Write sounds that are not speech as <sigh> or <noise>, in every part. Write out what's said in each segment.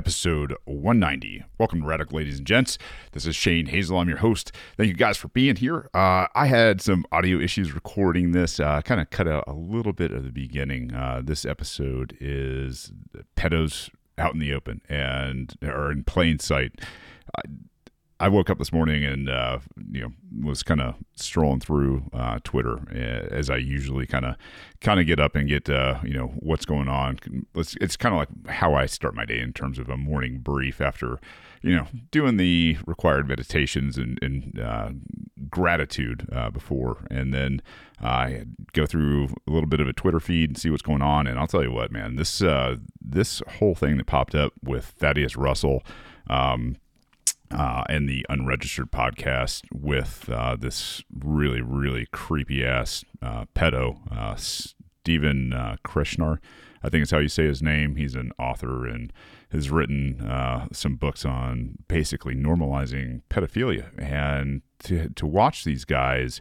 Episode 190. Welcome to Radical, ladies and gents. This is Shane Hazel. I'm your host. Thank you guys for being here. Uh, I had some audio issues recording this, uh, kind of cut out a little bit of the beginning. Uh, this episode is pedos out in the open and or in plain sight. I, woke up this morning and uh, you know was kind of strolling through uh, Twitter uh, as I usually kind of kind of get up and get uh, you know what's going on. It's, it's kind of like how I start my day in terms of a morning brief after you know doing the required meditations and, and uh, gratitude uh, before, and then I go through a little bit of a Twitter feed and see what's going on. And I'll tell you what, man, this this whole thing that popped up with Thaddeus Russell. Um, uh, and the unregistered podcast with uh, this really, really creepy ass uh, pedo, uh, Stephen uh, Krishnar. I think it's how you say his name. He's an author and has written uh, some books on basically normalizing pedophilia. And to, to watch these guys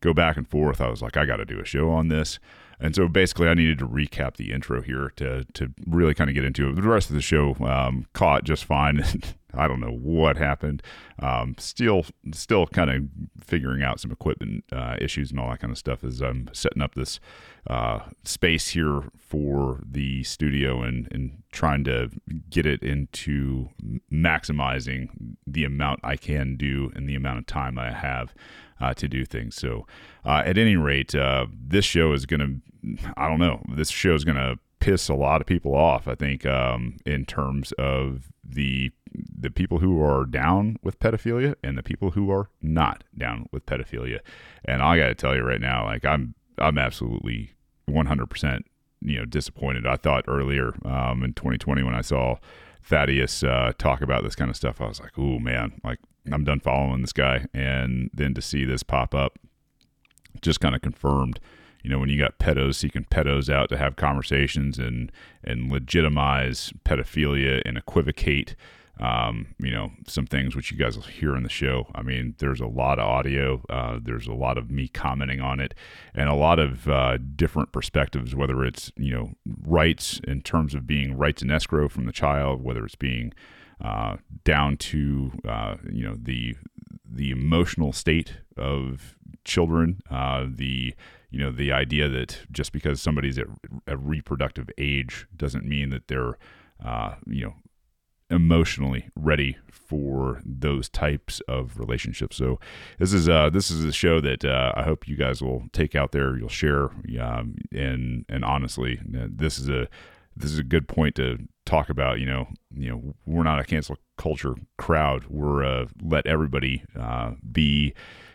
go back and forth, I was like, I got to do a show on this. And so basically, I needed to recap the intro here to to really kind of get into it. The rest of the show um, caught just fine. <laughs> I don't know what happened. Um, still, still kind of figuring out some equipment uh, issues and all that kind of stuff as I'm setting up this uh, space here for the studio and and trying to get it into maximizing the amount I can do and the amount of time I have uh, to do things. So, uh, at any rate, uh, this show is going to, I don't know, this show is going to piss a lot of people off. I think um, in terms of the the people who are down with pedophilia and the people who are not down with pedophilia. And I got to tell you right now, like I'm I'm absolutely 100% you know disappointed. I thought earlier um, in 2020 when I saw Thaddeus uh, talk about this kind of stuff, I was like, "Oh man, like I'm done following this guy." And then to see this pop up, just kind of confirmed. You know, when you got pedos seeking pedos out to have conversations and and legitimize pedophilia and equivocate um, you know, some things which you guys will hear in the show. I mean, there's a lot of audio. Uh, there's a lot of me commenting on it, and a lot of uh, different perspectives. Whether it's you know rights in terms of being rights in escrow from the child, whether it's being uh, down to uh, you know the the emotional state of children, uh, the you know the idea that just because somebody's at a reproductive age doesn't mean that they're uh, you know emotionally ready for those types of relationships. So this is uh, this is a show that uh, I hope you guys will take out there. You'll share, um, and and honestly, this is a this is a good point to talk about. You know, you know, we're not a cancel culture crowd. We're uh, let everybody uh, be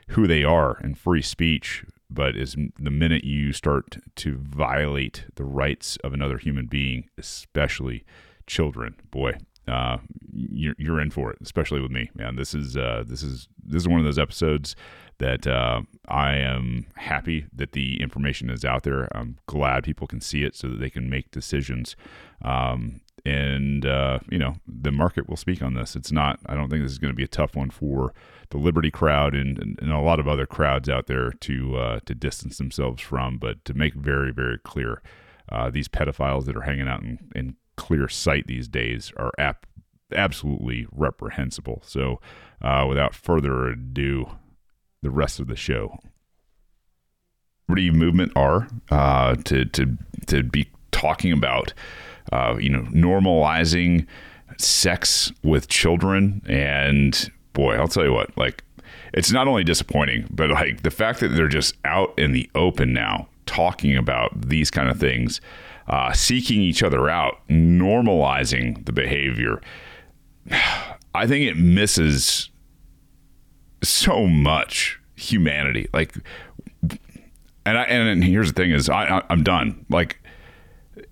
who they are and free speech. But is the minute you start to violate the rights of another human being, especially children, boy, uh, you're, you're in for it, especially with me, man. This is uh, this is this is one of those episodes that uh, I am happy that the information is out there. I'm glad people can see it so that they can make decisions. Um, and uh, you know, the market will speak on this. It's not. I don't think this is going to be a tough one for the Liberty crowd and, and, a lot of other crowds out there to uh, to distance themselves from, but to make very very clear. Uh, these pedophiles that are hanging out in, in clear sight these days are ap- absolutely reprehensible. So, uh, without further ado, the rest of the show. Liberty movement are uh, to to to be talking about, uh, you know, normalizing sex with children, and boy, I'll tell you what, like, it's not only disappointing, but like the fact that they're just out in the open now talking about these kind of things uh, seeking each other out, normalizing the behavior. <sighs> I think it misses so much humanity. Like, and I and here's the thing: is I, I I'm done. Like,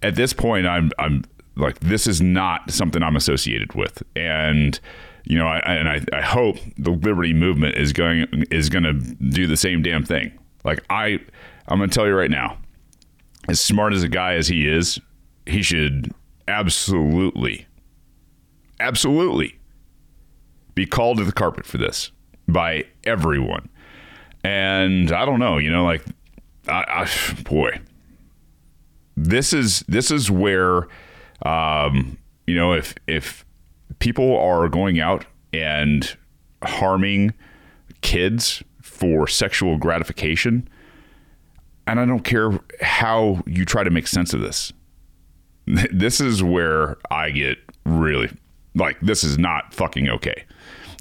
at this point, I'm I'm like this is not something I'm associated with, and you know, I, and I, I hope the liberty movement is going is going to do the same damn thing. Like I, I'm going to tell you right now, as smart as a guy as he is, he should absolutely, absolutely be called to the carpet for this by everyone. And I don't know, you know, like, I, I boy, this is this is where um, you know, if if people are going out and harming kids for sexual gratification, and I don't care how you try to make sense of this. <laughs> This is where I get really like this is not fucking okay.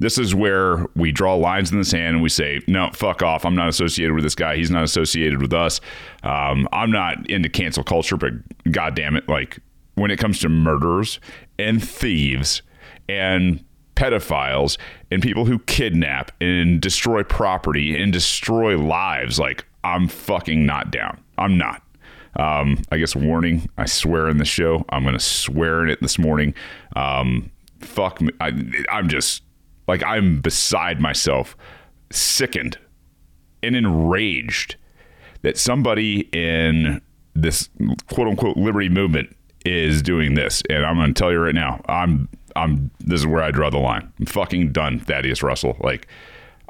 This is where we draw lines in the sand and we say, no, fuck off. I'm not associated with this guy. He's not associated with us. Um, I'm not into cancel culture, but god damn it, like when it comes to murderers and thieves and pedophiles and people who kidnap and destroy property and destroy lives, like I'm fucking not down. I'm not. Um, I guess warning. I swear in the show. I'm to swear in it this morning. Um, fuck me. I, I'm just like I'm beside myself, sickened and enraged that somebody in this quote unquote liberty movement is doing this. And I'm to tell you right now, I'm I'm this is where I draw the line. I'm fucking done, Thaddeus Russell. Like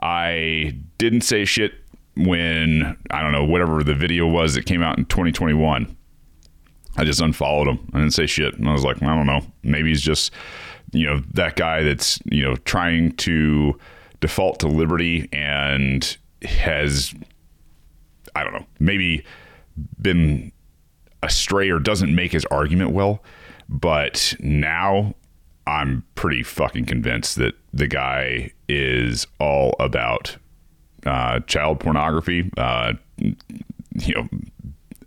I didn't say shit when I don't know whatever the video was that came out in 2021. I just unfollowed him. I didn't say shit. And I was like, I don't know. Maybe he's just you know that guy that's you know trying to default to liberty and has I don't know maybe been astray or doesn't make his argument well, but now I'm pretty fucking convinced that the guy is all about uh, child pornography, uh, you know,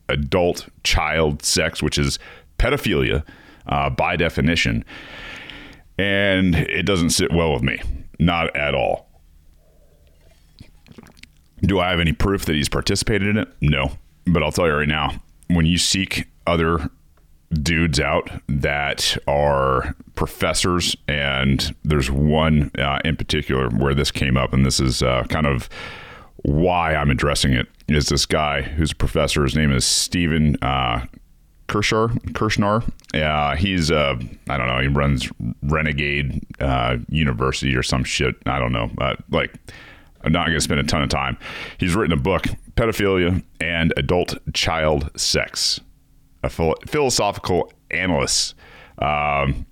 adult child sex, which is pedophilia uh, by definition and it doesn't sit well with me. Not at all. Do I have any proof that he's participated in it? No. But I'll tell you right now, when you seek other dudes out that are professors, and there's one uh, in particular where this came up, and this is uh, kind of why I'm addressing it. Is this guy who's a professor? His name is Stephen uh. Kershnar. Uh, he's uh, I don't know. He runs Renegade uh, University or some shit. I don't know. Uh, like, I'm not going to spend a ton of time. He's written a book, Pedophilia and Adult Child Sex, a philosophical analyst. Um,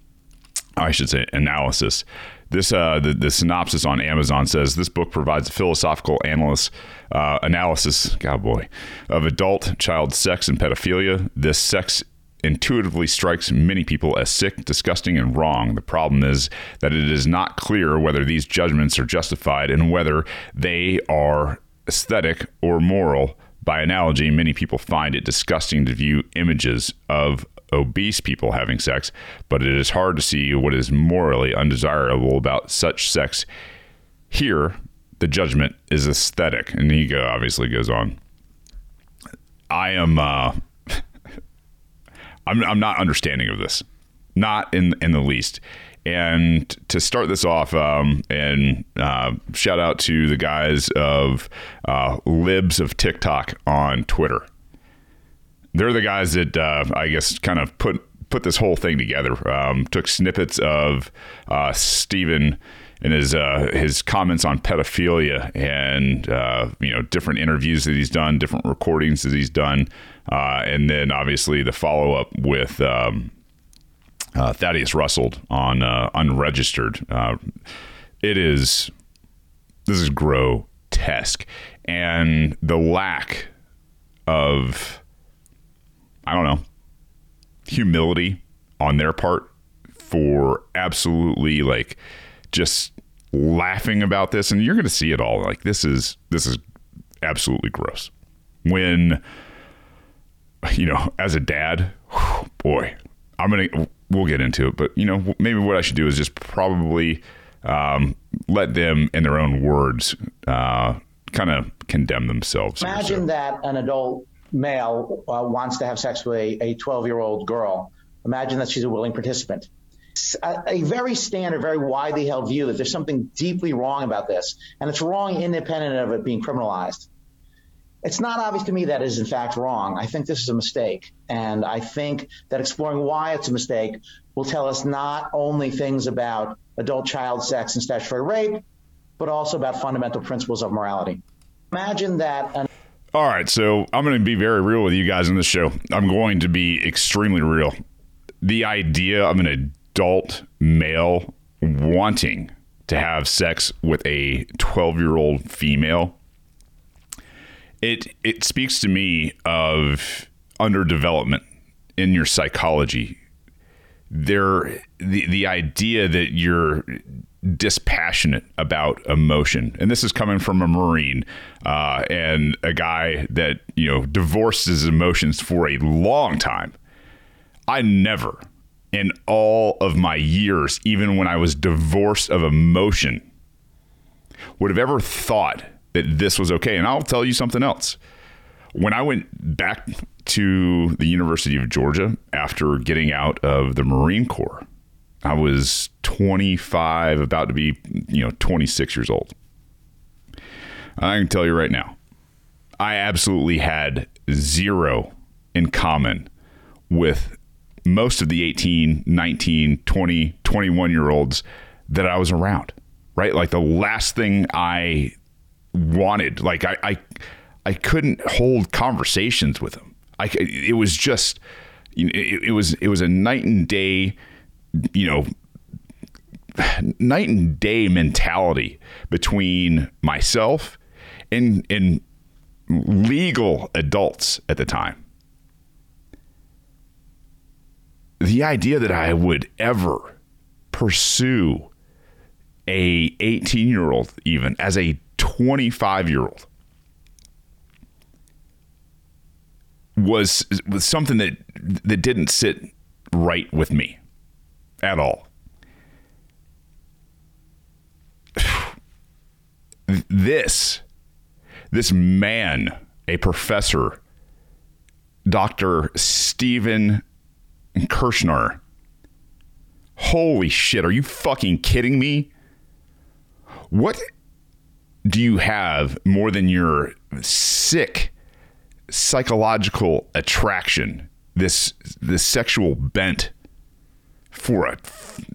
I should say analysis this uh, the, the synopsis on Amazon says this book provides a philosophical analysis uh, analysis, God boy, of adult child sex and pedophilia. This sex intuitively strikes many people as sick, disgusting, and wrong. The problem is that it is not clear whether these judgments are justified and whether they are aesthetic or moral. By analogy, many people find it disgusting to view images of obese people having sex, but it is hard to see what is morally undesirable about such sex. Here, the judgment is aesthetic, and he obviously goes on. I am, uh, <laughs> I'm, I'm not understanding of this, not in in the least. And to start this off, um, and uh, shout out to the guys of uh, Libs of TikTok on Twitter they're the guys that uh, I guess kind of put put this whole thing together. Um, took snippets of uh, Stephen and his uh, his comments on pedophilia and uh, you know different interviews that he's done, different recordings that he's done, uh, and then obviously the follow up with um, uh, Thaddeus Russell on uh, unregistered. Uh, it is this is grotesque, and the lack of I don't know, humility on their part for absolutely like just laughing about this. And you're going to see it all. Like this is this is absolutely gross. When you know as a dad whew, <sighs> boy i'm going to we'll get into it but you know maybe what i should do is just probably um, let them in their own words uh, kind of condemn themselves imagine so. that an adult male uh, wants to have sex with a 12 year old girl, imagine that she's a willing participant. A, a, very standard, very widely held view that there's something deeply wrong about this, and it's wrong independent of it being criminalized. It's not obvious to me that is in fact wrong. I think this is a mistake, and I think that exploring why it's a mistake will tell us not only things about adult child sex and statutory rape, but also about fundamental principles of morality. Imagine that. An- all right, so I'm going to be very real with you guys in this show. I'm going to be extremely real. The idea of an adult male wanting to have sex with a 12 year old female, it it speaks to me of underdevelopment in your psychology. There, the the idea that you're dispassionate about emotion, and this is coming from a Marine uh, and a guy that you know divorced his emotions for a long time. I never, in all of my years, even when I was divorced of emotion, would have ever thought that this was okay. And I'll tell you something else. When I went back to the University of Georgia after getting out of the Marine Corps, I was 25, about to be, you know, 26 years old. I can tell you right now, I absolutely had zero in common with most of the 18, 19, 20, 21 year olds that I was around, right? Like the last thing I wanted, like I, I, I couldn't hold conversations with them. I, it was just, it, it was, it was a night and day, you know, <sighs> night and day mentality between myself and, and legal adults at the time. the idea that I would ever pursue a 18 year old even as a 25 year old was was something that that didn't sit right with me at all. This this man, a professor, Dr. Stephen Kershnar. Holy shit, are you fucking kidding me? What do you have more than your sick psychological attraction, this this sexual bent for a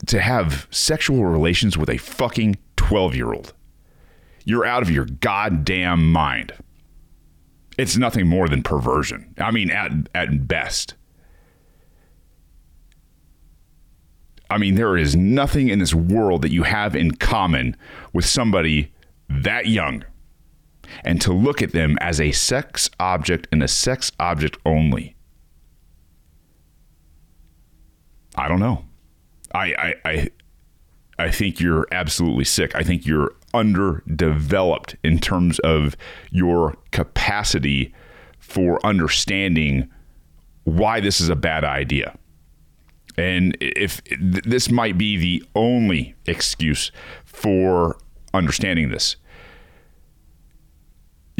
to have sexual relations with a fucking 12-year-old? You're out of your goddamn mind. It's nothing more than perversion. I mean at at best. I mean, there is nothing in this world that you have in common with somebody that young. And to look at them as a sex object and a sex object only. I don't know. I, I, I, I think you're absolutely sick. I think you're underdeveloped in terms of your capacity for understanding why this is a bad idea. And if this might be the only excuse for understanding this,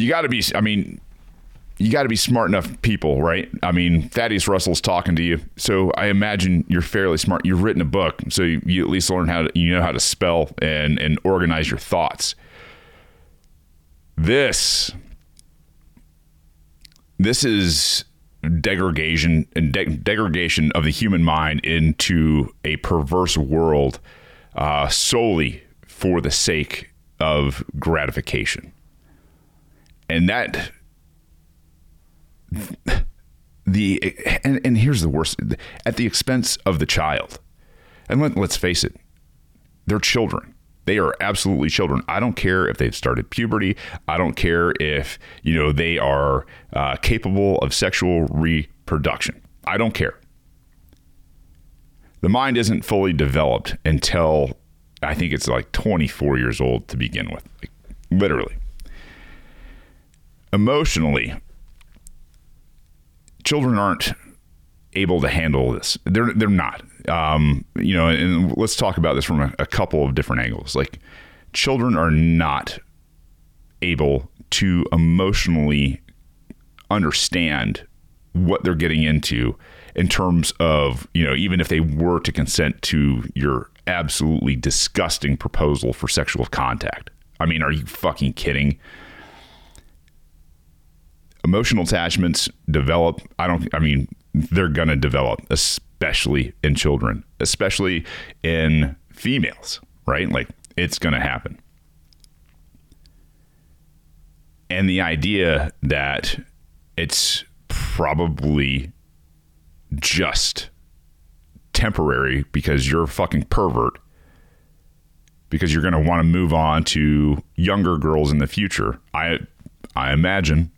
you got to be, I mean, you got to be smart enough people, right? I mean, Thaddeus Russell's talking to you, so I imagine you're fairly smart. You've written a book, so you, you at least learn how to, you know how to spell and and organize your thoughts. This, this is degradation and de- degradation of the human mind into a perverse world uh, solely for the sake of gratification. And that the and, and here's the worst at the expense of the child. And let, let's face it, they're children. They are absolutely children. I don't care if they've started puberty. I don't care if you know they are uh, capable of sexual reproduction. I don't care. The mind isn't fully developed until I think it's like 24 years old to begin with, like, literally. Emotionally, children aren't able to handle this. They're they're not. Um, you know, and let's talk about this from a, a couple of different angles. Like, children are not able to emotionally understand what they're getting into in terms of you know even if they were to consent to your absolutely disgusting proposal for sexual contact. I mean, are you fucking kidding? Emotional attachments develop. I don't. I mean, they're to develop, especially in children, especially in females, right? Like it's to happen. And the idea that it's probably just temporary because you're a fucking pervert because you're going to want to move on to younger girls in the future. I I imagine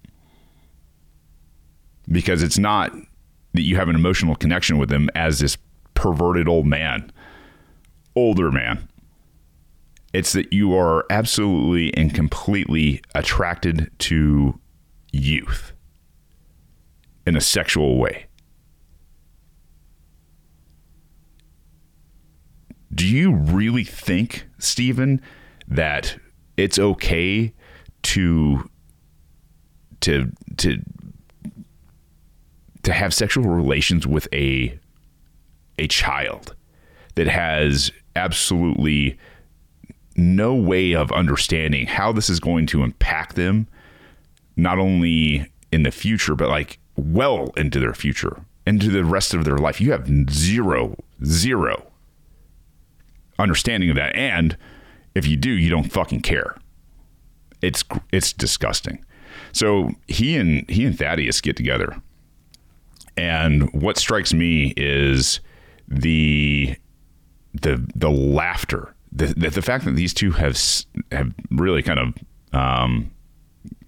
because it's not that you have an emotional connection with him as this perverted old man, older man. It's that you are absolutely and completely attracted to youth in a sexual way. Do you really think, Stephen, that it's okay to to to to have sexual relations with a a child that has absolutely no way of understanding how this is going to impact them not only in the future but like well into their future into the rest of their life. You have zero zero understanding of that. And if you do you don't fucking care. It's it's disgusting. So he and he and Thaddeus get together and what strikes me is the the the laughter, the the, the fact that these two have have really kind of um,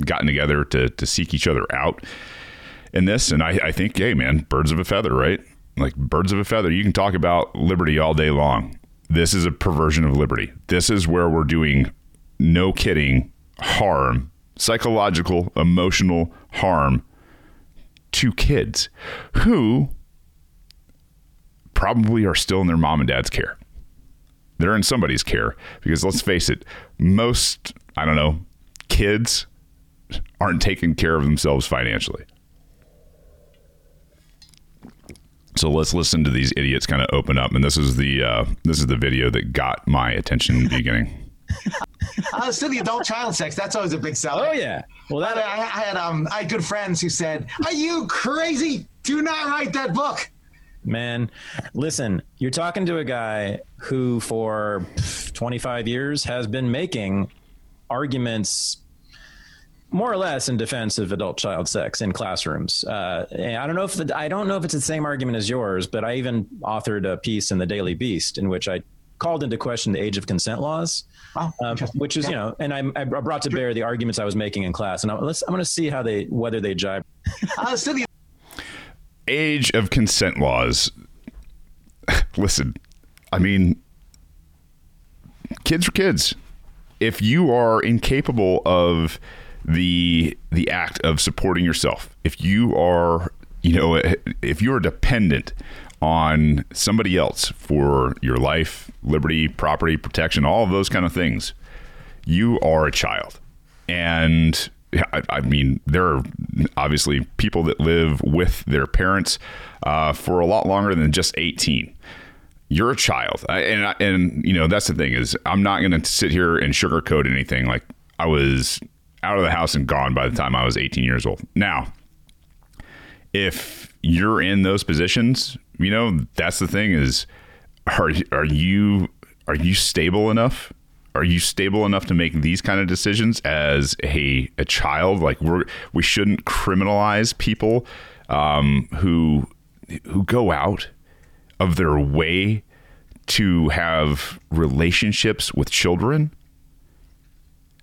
gotten together to to seek each other out in this. And I, I think, hey man, birds of a feather, right? Like birds of a feather. You can talk about liberty all day long. This is a perversion of liberty. This is where we're doing no kidding harm, psychological, emotional harm two kids who probably are still in their mom and dad's care. They're in somebody's care because let's face it, most, I don't know, kids aren't taking care of themselves financially. So let's listen to these idiots kind of open up, and this is the uh, this is the video that got my attention in the beginning. <laughs> <laughs> uh, still the adult child sex. That's always a big seller. Oh yeah. Well, that, I, I had um, I had good friends who said, "Are you crazy? Do not write that book." Man, listen, you're talking to a guy who, for 25 years, has been making arguments more or less in defense of adult child sex in classrooms. Uh, I don't know if the, I don't know if it's the same argument as yours, but I even authored a piece in the Daily Beast in which I called into question the age of consent laws, oh, um, which is yeah. you know, and I, I, brought to bear the arguments I was making in class, and I, let's I'm going to see how they whether they jibe. <laughs> Uh, so the- age of consent laws. <laughs> Listen, I mean, kids are kids. If you are incapable of the the act of supporting yourself, if you are you know if you're dependent on somebody else for your life, liberty, property, protection, all of those kind of things, you are a child. And I, I mean, there are obviously people that live with their parents uh, for a lot longer than just 18 you're a child. And and you know that's the thing is i'm not going to sit here and sugarcoat anything. Like i was out of the house and gone by the time i was 18 years old. Now if you're in those positions you know, that's the thing is are are you are you stable enough? Are you stable enough to make these kind of decisions as a a child? Like we're we shouldn't criminalize people um, who who go out of their way to have relationships with children.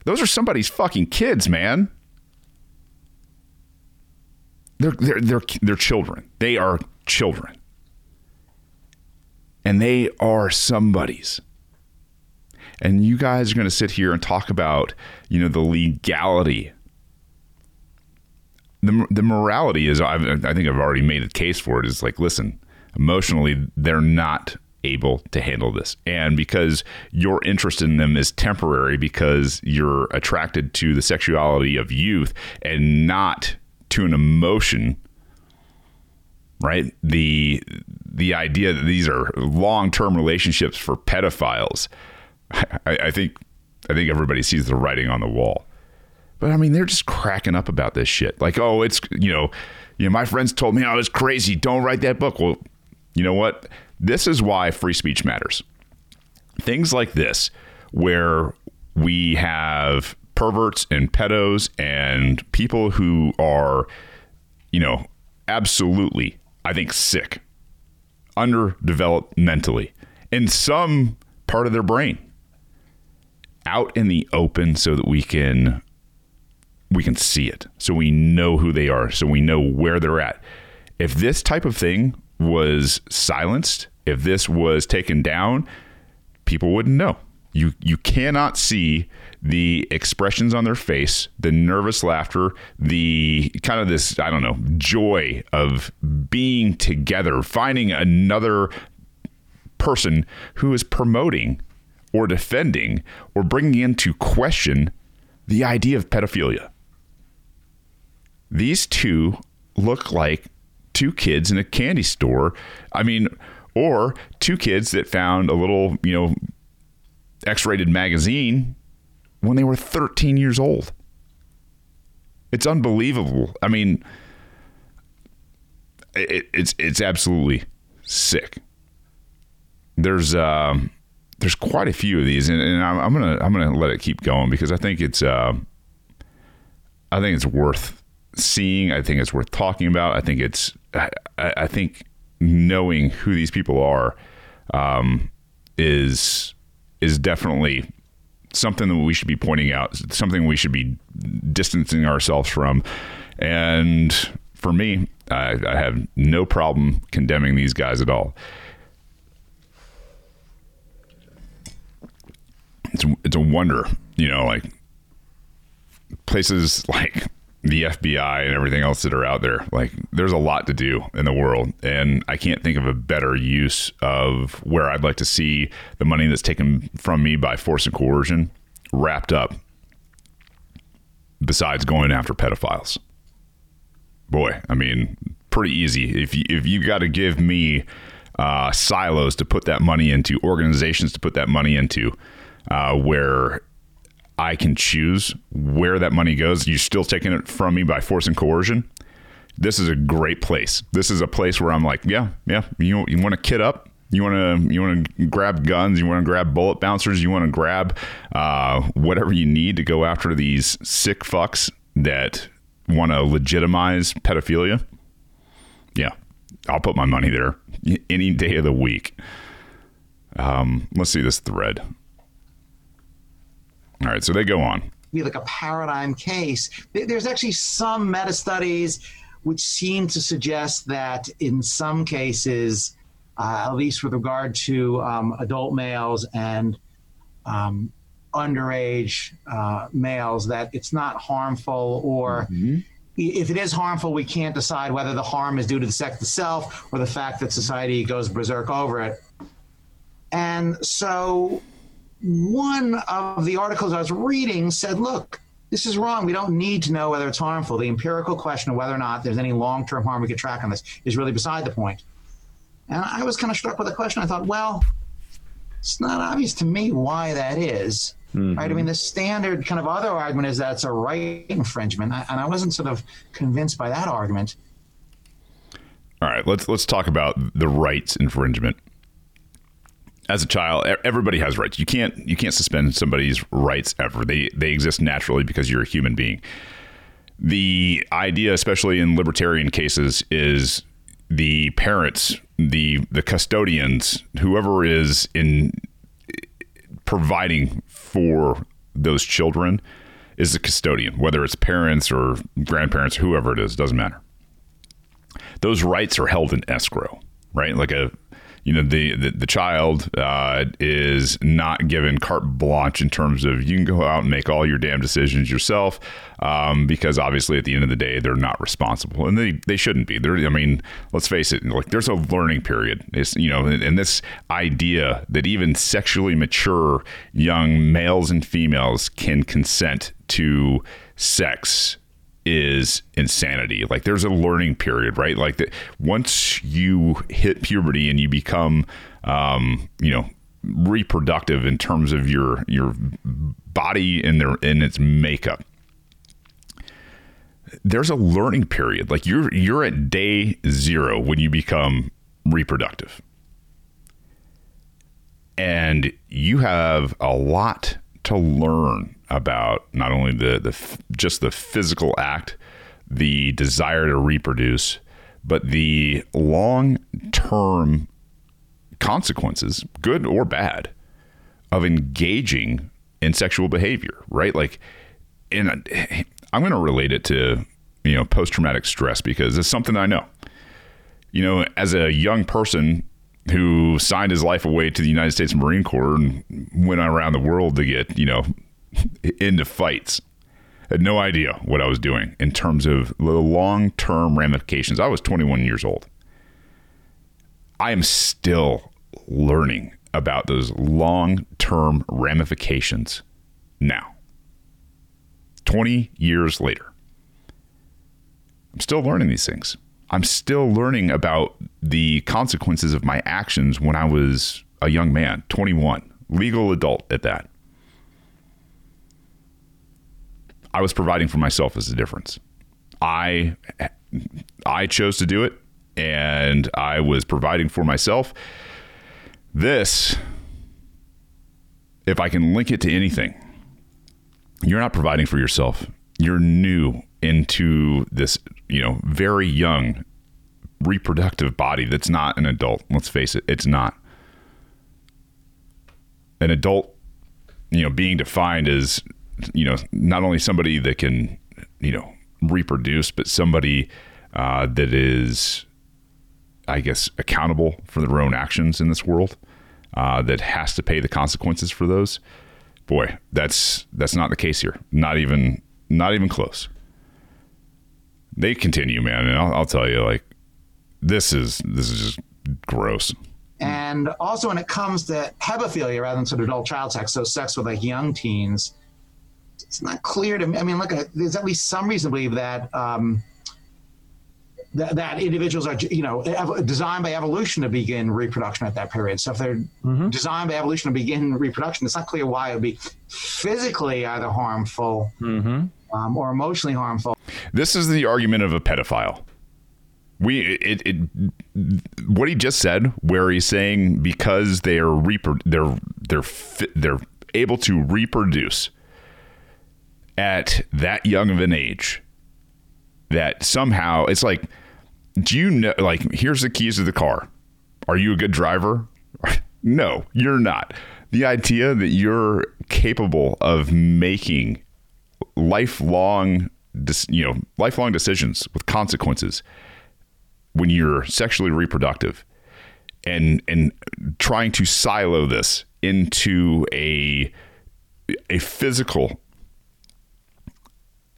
Those are somebody's fucking kids, man. They're they're they're they're children. They are children and they are somebody's. And you guys are going to sit here and talk about, you know, the legality. The, the morality is, I've, I think I've already made a case for it. Is like, listen, emotionally, they're not able to handle this. And because your interest in them is temporary because you're attracted to the sexuality of youth and not to an emotion right? The the idea that these are long term relationships for pedophiles, <laughs> I, I, think I think everybody sees the writing on the wall. But I mean, they're just cracking up about this shit. Like, oh, it's you know, you know, my friends told me I was crazy. Don't write that book. Well, you know what? This is why free speech matters. Things like this, where we have perverts and pedos and people who are, you know, absolutely I think, sick underdeveloped mentally in some part of their brain out in the open so that we can we can see it so we know who they are so we know where they're at. If this type of thing was silenced if this was taken down people wouldn't know you you cannot see the expressions on their face, the nervous laughter, the kind of this I don't know joy of being together, finding another person who is promoting or defending or bringing into question the idea of pedophilia. These two look like two kids in a candy store. I mean, or two kids that found a little, you know, X rated magazine when they were 13 years old. It's unbelievable. I mean, it, it's it's absolutely sick. There's um, there's quite a few of these, and, and I'm, I'm, gonna I'm gonna let it keep going because I think it's uh, I think it's worth seeing. I think it's worth talking about. I think it's I, I think knowing who these people are um, is is definitely something that we should be pointing out, something we should be distancing ourselves from. And for me, I, I have no problem condemning these guys at all. It's, it's a wonder, you know, like places like the FBI and everything else that are out there. Like, there's a lot to do in the world, and I can't think of a better use of where I'd like to see the money that's taken from me by force and coercion wrapped up. Besides going after pedophiles, boy, I mean, pretty easy. If you, if you got to give me uh, silos to put that money into, organizations to put that money into, uh, where I can choose where that money goes. You're still taking it from me by force and coercion. This is a great place. This is a place where I'm like, yeah, yeah. You you want to kid up? You want to you want to grab guns? You want to grab bullet bouncers? You want to grab uh, whatever you need to go after these sick fucks that want to legitimize pedophilia? Yeah, I'll put my money there any day of the week. Um, let's see this thread. All right, so they go on. Be like a paradigm case. There's actually some meta studies which seem to suggest that in some cases, uh, at least with regard to um, adult males and um, underage uh, males, that it's not harmful or. Mm-hmm. If it is harmful, we can't decide whether the harm is due to the sex itself or the fact that society goes berserk over it. And so one of the articles I was reading said, look, this is wrong. We don't need to know whether it's harmful. The empirical question of whether or not there's any long term harm we could track on this is really beside the point. And I was kind of struck with the question. I thought, well, it's not obvious to me why that is, mm-hmm. Right? I mean, the standard kind of other argument is that it's a right infringement. And I wasn't sort of convinced by that argument. All right, let's let's talk about the rights infringement as a child, everybody has rights. You can't you can't suspend somebody's rights ever. They they exist naturally because you're a human being. The idea, especially in libertarian cases, is the parents, the the custodians, whoever is in providing for those children is the custodian, whether it's parents or grandparents, whoever it is, doesn't matter. Those rights are held in escrow, right? Like a you know the the, the child uh, is not given carte blanche in terms of you can go out and make all your damn decisions yourself um, because obviously at the end of the day they're not responsible and they, they shouldn't be. They're, I mean let's face it like there's a learning period. It's you know and, and this idea that even sexually mature young males and females can consent to sex is insanity. Like there's a learning period, right? Like that once you hit puberty and you become, um, you know, reproductive in terms of your your body and their in its makeup. There's a learning period. Like you're you're at day zero when you become reproductive. And you have a lot to learn about not only the the just the physical act, the desire to reproduce, but the long term consequences, good or bad, of engaging in sexual behavior, right? Like, and I'm going to relate it to, you know, post traumatic stress because it's something I know. You know, as a young person who signed his life away to the United States Marine Corps and went around the world to get, you know, <laughs> into fights, had no idea what I was doing in terms of the long term ramifications. I was 21 years old. I am still learning about those long term ramifications now. 20 years later. I'm still learning these things. I'm still learning about the consequences of my actions when I was a young man, 21, legal adult at that. I was providing for myself as a difference. I I chose to do it and I was providing for myself. This if I can link it to anything, you're not providing for yourself. You're new into this, you know, very young reproductive body that's not an adult. Let's face it, it's not. An adult, you know, being defined as, you know, not only somebody that can, you know, reproduce, but somebody uh, that is, I guess, accountable for their own actions in this world, uh, that has to pay the consequences for those. Boy, that's that's not the case here. Not even not even close. They continue, man, and I'll, I'll tell you, like, this is this is just gross. And also, when it comes to hebephilia rather than sort of adult child sex, so sex with like young teens, it's not clear to me. I mean, look, there's at least some reason to believe that um, that, that, individuals are, you know, ev- designed by evolution to begin reproduction at that period. So if they're mm-hmm. designed by evolution to begin reproduction, it's not clear why it would be physically either harmful mm-hmm. um, or emotionally harmful. This is the argument of a pedophile. We it, it what he just said, where he's saying because they are repro- they're they're they're able to reproduce at that young of an age, that somehow it's like, do you know? Like, here's the keys to the car. Are you a good driver? <laughs> no, you're not. The idea that you're capable of making lifelong, you know, lifelong decisions with consequences when you're sexually reproductive and and trying to silo this into a a physical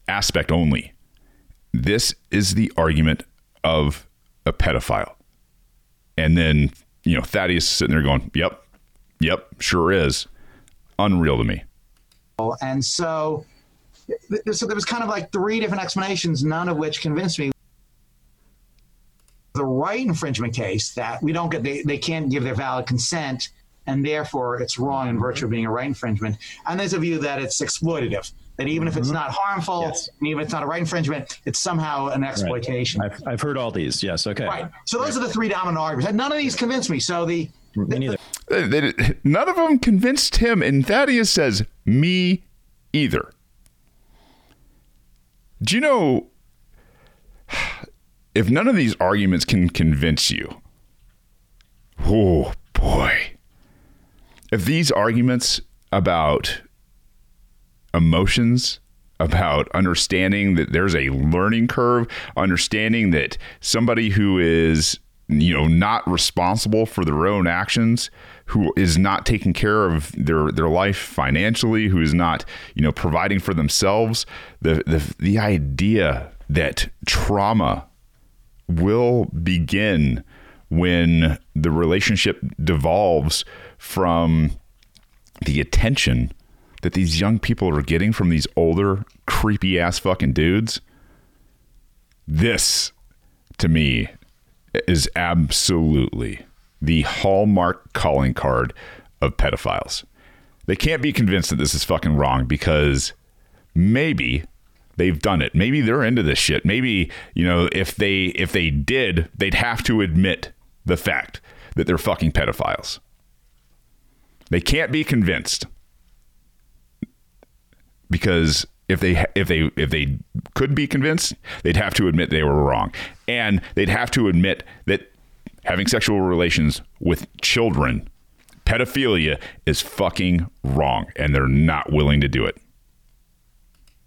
aspect only. This is the argument of a pedophile. And then you know thaddeus sitting there going yep yep sure is. Unreal to me. Oh, and so so there was kind of like three different explanations none of which convinced me. The right infringement case that we don't get they, they can't give their valid consent and therefore it's wrong in virtue of being a right infringement. And there's a view that it's exploitative that even if it's mm-hmm. not harmful yes. and even if it's not a right infringement it's somehow an exploitation right. I've, I've heard all these yes okay right so those right. are the three dominant arguments and none of these convince me so the, the me neither the, none of them convinced him and thaddeus says me either do you know <sighs> if none of these arguments can convince you, oh boy. If these arguments about emotions, about understanding that there's a learning curve, understanding that somebody who is you know not responsible for their own actions who is not taking care of their their life financially who is not you know providing for themselves the the the idea that trauma will begin when the relationship devolves from the attention that these young people are getting from these older, creepy ass fucking dudes. This, to me, is absolutely the hallmark calling card of pedophiles. They can't be convinced that this is fucking wrong because maybe they've done it. Maybe they're into this shit. Maybe, you know, if they if they did, they'd have to admit the fact that they're fucking pedophiles. They can't be convinced. Because if they if they if they could be convinced, they'd have to admit they were wrong. And they'd have to admit that having sexual relations with children, pedophilia is fucking wrong, and they're not willing to do it.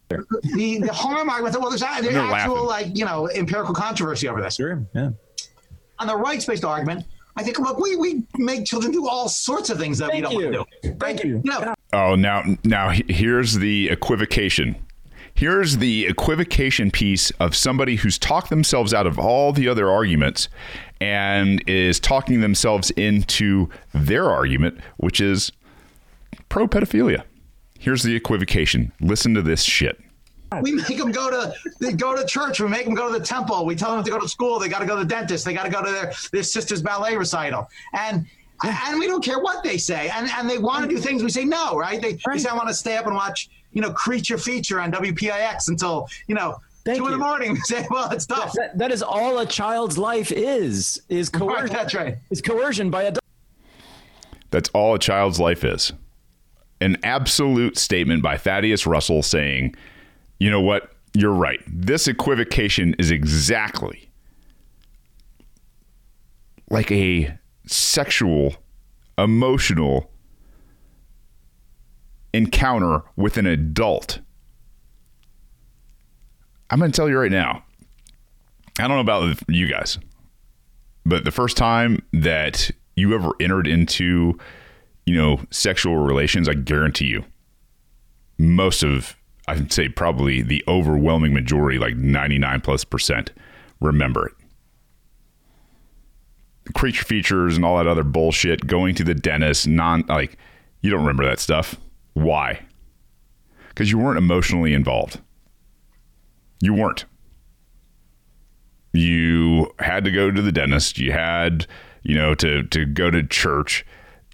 The the harm argument. Well, there's, there's actual laughing. like you know empirical controversy over this. Sure. Yeah. On the rights based argument, I think look, we we make children do all sorts of things that we don't you. want to do. Thank you. You know, Oh, now now here's the equivocation. Here's the equivocation piece of somebody who's talked themselves out of all the other arguments and is talking themselves into their argument, which is pro pedophilia. Here's the equivocation. Listen to this shit. we make them go to go to church. We make them go to the temple. We tell them to go to school. They got to go to the dentist. They got to go to their their sister's ballet recital. And and we don't care what they say. And and they want to do things. We say no, right? They, they say I want to stay up and watch you know Creature Feature on WPIX until you know Thank two in the morning. <laughs> We say well it's tough. That, that is all a child's life is is Right, coercion. that's right. Is coercion by adults. That's all a child's life is. An absolute statement by Thaddeus Russell saying, you know what? You're right. This equivocation is exactly like a sexual, emotional encounter with an adult. I'm going to tell you right now. I don't know about you guys, but the first time that you ever entered into, you know, sexual relations, I guarantee you, most of, I'd say probably the overwhelming majority, like 99 plus percent, remember it. Creature features and all that other bullshit, going to the dentist, non, like, you don't remember that stuff. Why? Because you weren't emotionally involved. You weren't you had to go to the dentist you had you know to to go to church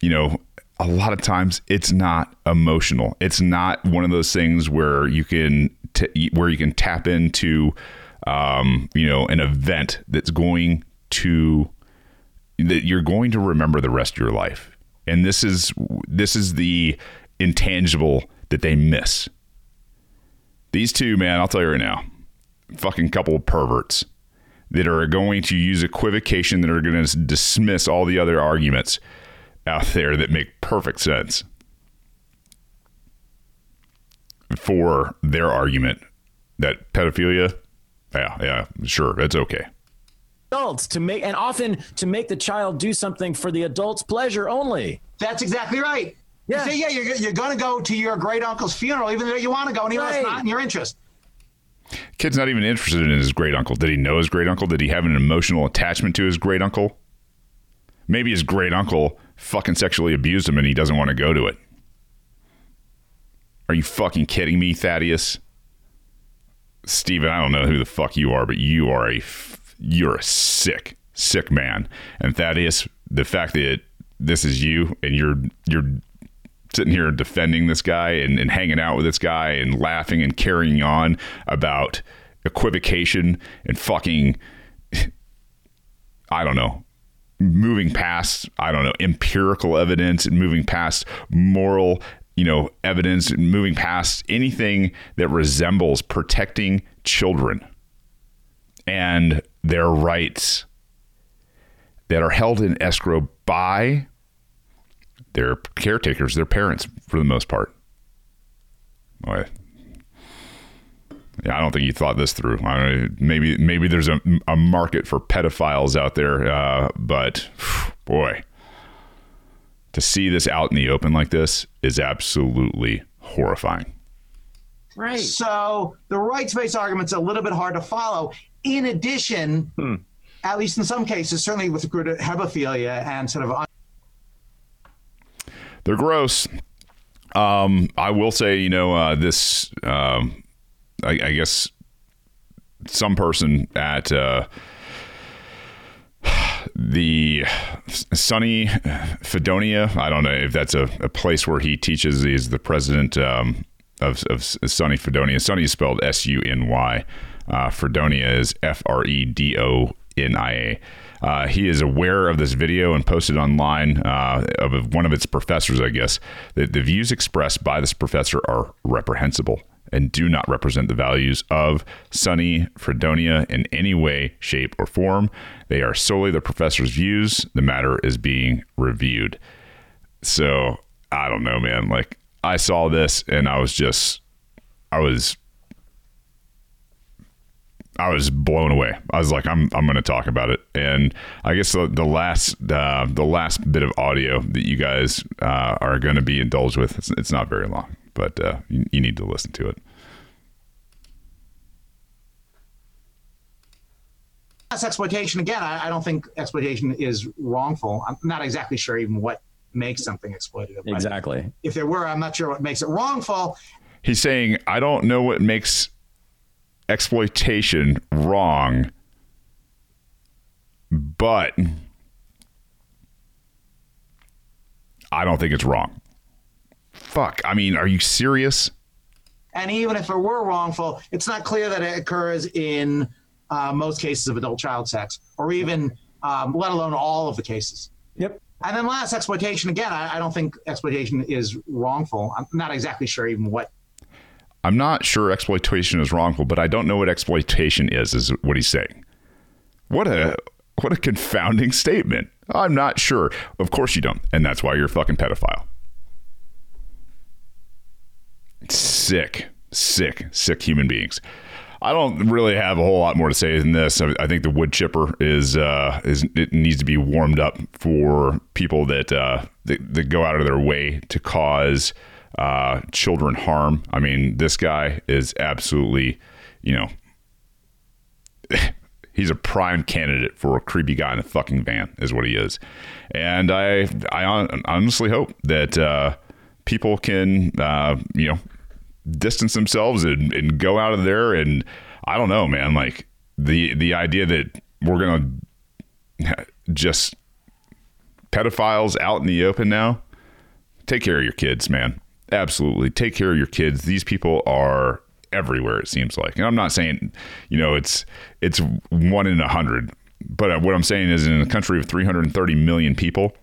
you know a lot of times it's not emotional it's not one of those things where you can t- where you can tap into um, you know an event that's going to that you're going to remember the rest of your life. And this is this is the intangible that they miss. These two man i'll tell you right now fucking couple of perverts that are going to use equivocation that are going to dismiss all the other arguments out there that make perfect sense for their argument that pedophilia yeah yeah sure that's okay adults to make and often to make the child do something for the adult's pleasure only. That's exactly right. Yeah. You say, yeah, you're, you're going to go to your great uncle's funeral, even though you want to go, and even though Right. it's not in your interest. kid's not even interested in his great uncle did he know his great uncle did he have an emotional attachment to his great uncle maybe his great uncle fucking sexually abused him and he doesn't want to go to it are you fucking kidding me thaddeus Steven, I don't know who the fuck you are, but you are a f- you're a sick, sick man. And Thaddeus, the fact that this is you and you're you're sitting here defending this guy and, and hanging out with this guy and laughing and carrying on about equivocation and fucking I don't know, moving past, I don't know, empirical evidence and moving past moral, you know, evidence and moving past anything that resembles protecting children and their rights that are held in escrow by their caretakers, their parents, for the most part. Boy. Yeah, I don't think you thought this through. I don't, maybe maybe there's a, a market for pedophiles out there, uh, but boy, to see this out in the open like this is absolutely horrifying. Right. So the rights-based argument's a little bit hard to follow. In addition, at least in some cases, certainly with regard to hebephilia and sort of They're gross. Um, I will say, you know, uh, this, um, I, I guess, some person at uh, <sighs> the SUNY Fedonia. I don't know if that's a, a place where he teaches. He's the president um, of, of SUNY Fedonia. SUNY is spelled S U N Y. Uh, Fredonia is F R E D O N I A. Uh, he is aware of this video and posted online uh, of one of its professors, I guess, that the views expressed by this professor are reprehensible and do not represent the values of SUNY Fredonia in any way, shape, or form. They are solely the professor's views. The matter is being reviewed. So I don't know, man. Like I saw this and I was just, I was I was blown away. I was like, I'm I'm going to talk about it. And I guess the, the last uh, the last bit of audio that you guys uh, are going to be indulged with, it's, it's not very long, but uh, you, you need to listen to it. That's exploitation. Again, I, I don't think exploitation is wrongful. I'm not exactly sure even what makes something exploitative. Exactly. If there were, I'm not sure what makes it wrongful. He's saying, I don't know what makes exploitation wrong, but I don't think it's wrong. Fuck. I mean, are you serious? And even if it were wrongful, it's not clear that it occurs in uh, most cases of adult child sex, or even, um, let alone all of the cases. Yep. And then last, exploitation. Again, I, I don't think exploitation is wrongful. I'm not exactly sure even what. I'm not sure exploitation is wrongful, but I don't know what exploitation is, is what he's saying. What a what a confounding statement. I'm not sure. Of course you don't. And that's why you're a fucking pedophile. Sick, sick, sick human beings. I don't really have a whole lot more to say than this. I, think the wood chipper is uh, is it needs to be warmed up for people that uh, that, that go out of their way to cause uh, children harm. I mean, this guy is absolutely, you know, <laughs> he's a prime candidate for a creepy guy in a fucking van, is what he is. And I I honestly hope that uh, people can uh, you know distance themselves and, and go out of there and I don't know, man. Like the the idea that we're gonna <laughs> just pedophiles out in the open now. Take care of your kids, man. Absolutely, take care of your kids. These people are everywhere. It seems like, and I'm not saying you know it's it's one in a hundred, but uh, what I'm saying is in a country of 330 million people,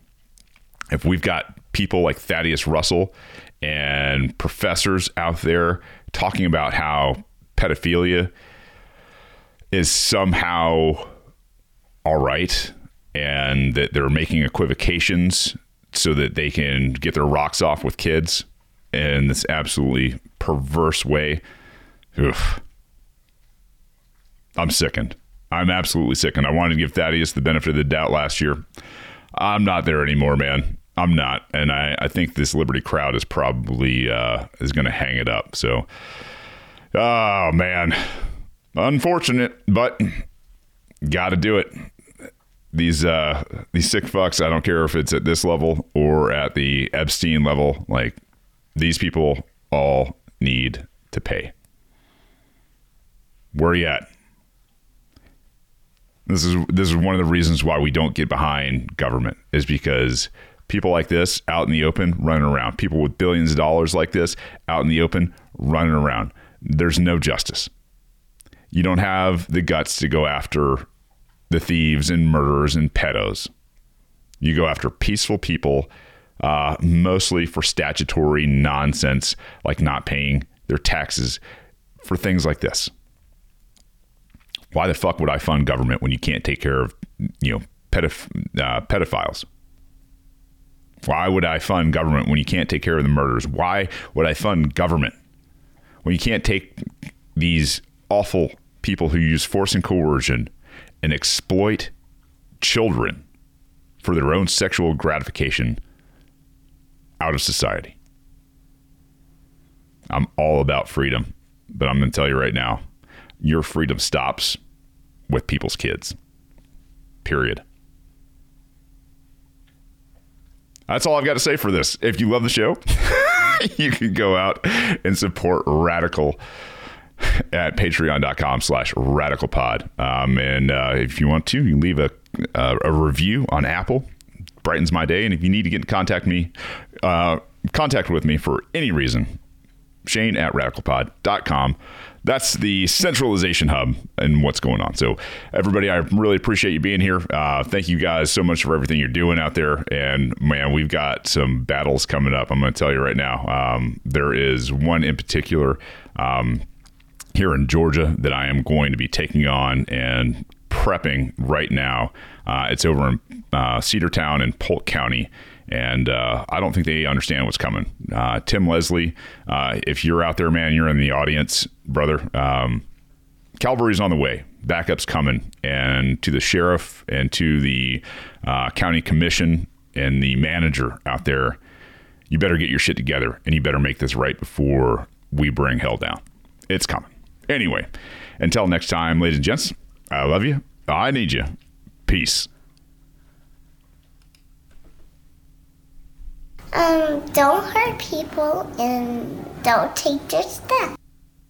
if we've got people like Thaddeus Russell and professors out there talking about how pedophilia is somehow all right and that they're making equivocations so that they can get their rocks off with kids in this absolutely perverse way. Oof. I'm sickened. I'm absolutely sickened. I wanted to give Thaddeus the benefit of the doubt last year. I'm not there anymore, man. I'm not, and I, I think this Liberty crowd is probably uh, is going to hang it up. So, oh man, unfortunate, but got to do it. These uh, these sick fucks. I don't care if it's at this level or at the Epstein level. Like these people all need to pay. Where are you at? This is this is one of the reasons why we don't get behind government is because people like this out in the open running around, people with billions of dollars like this out in the open running around. There's no justice. You don't have the guts to go after the thieves and murderers and pedos. You go after peaceful people, uh, mostly for statutory nonsense like not paying their taxes for things like this. Why the fuck would I fund government when you can't take care of, you know, uh, pedophiles? Why would I fund government when you can't take care of the murders? Why would I fund government when you can't take these awful people who use force and coercion and exploit children for their own sexual gratification out of society? I'm all about freedom, but I'm going to tell you right now your freedom stops with people's kids. Period. That's all I've got to say for this. If you love the show, <laughs> you can go out and support Radical at patreon.com slash radicalpod. Um, and uh, if you want to, you leave a, uh, a review on Apple. Brightens my day. And if you need to get in contact me, uh, contact with me for any reason, Shane at radicalpod.com. That's the centralization hub and what's going on. So, everybody, I really appreciate you being here. Uh, thank you guys so much for everything you're doing out there. And man, we've got some battles coming up. I'm going to tell you right now. Um, there is one in particular um, here in Georgia that I am going to be taking on and prepping right now. Uh, it's over in uh, Cedartown in Polk County. And uh, I don't think they understand what's coming. Uh, Tim Leslie, uh, if you're out there, man, you're in the audience, brother. Um, Cavalry's on the way. Backup's coming. And to the sheriff and to the uh, county commission and the manager out there, you better get your shit together and you better make this right before we bring hell down. It's coming. Anyway, until next time, ladies and gents, I love you. I need you. Peace. Um, don't hurt people and don't take their stuff.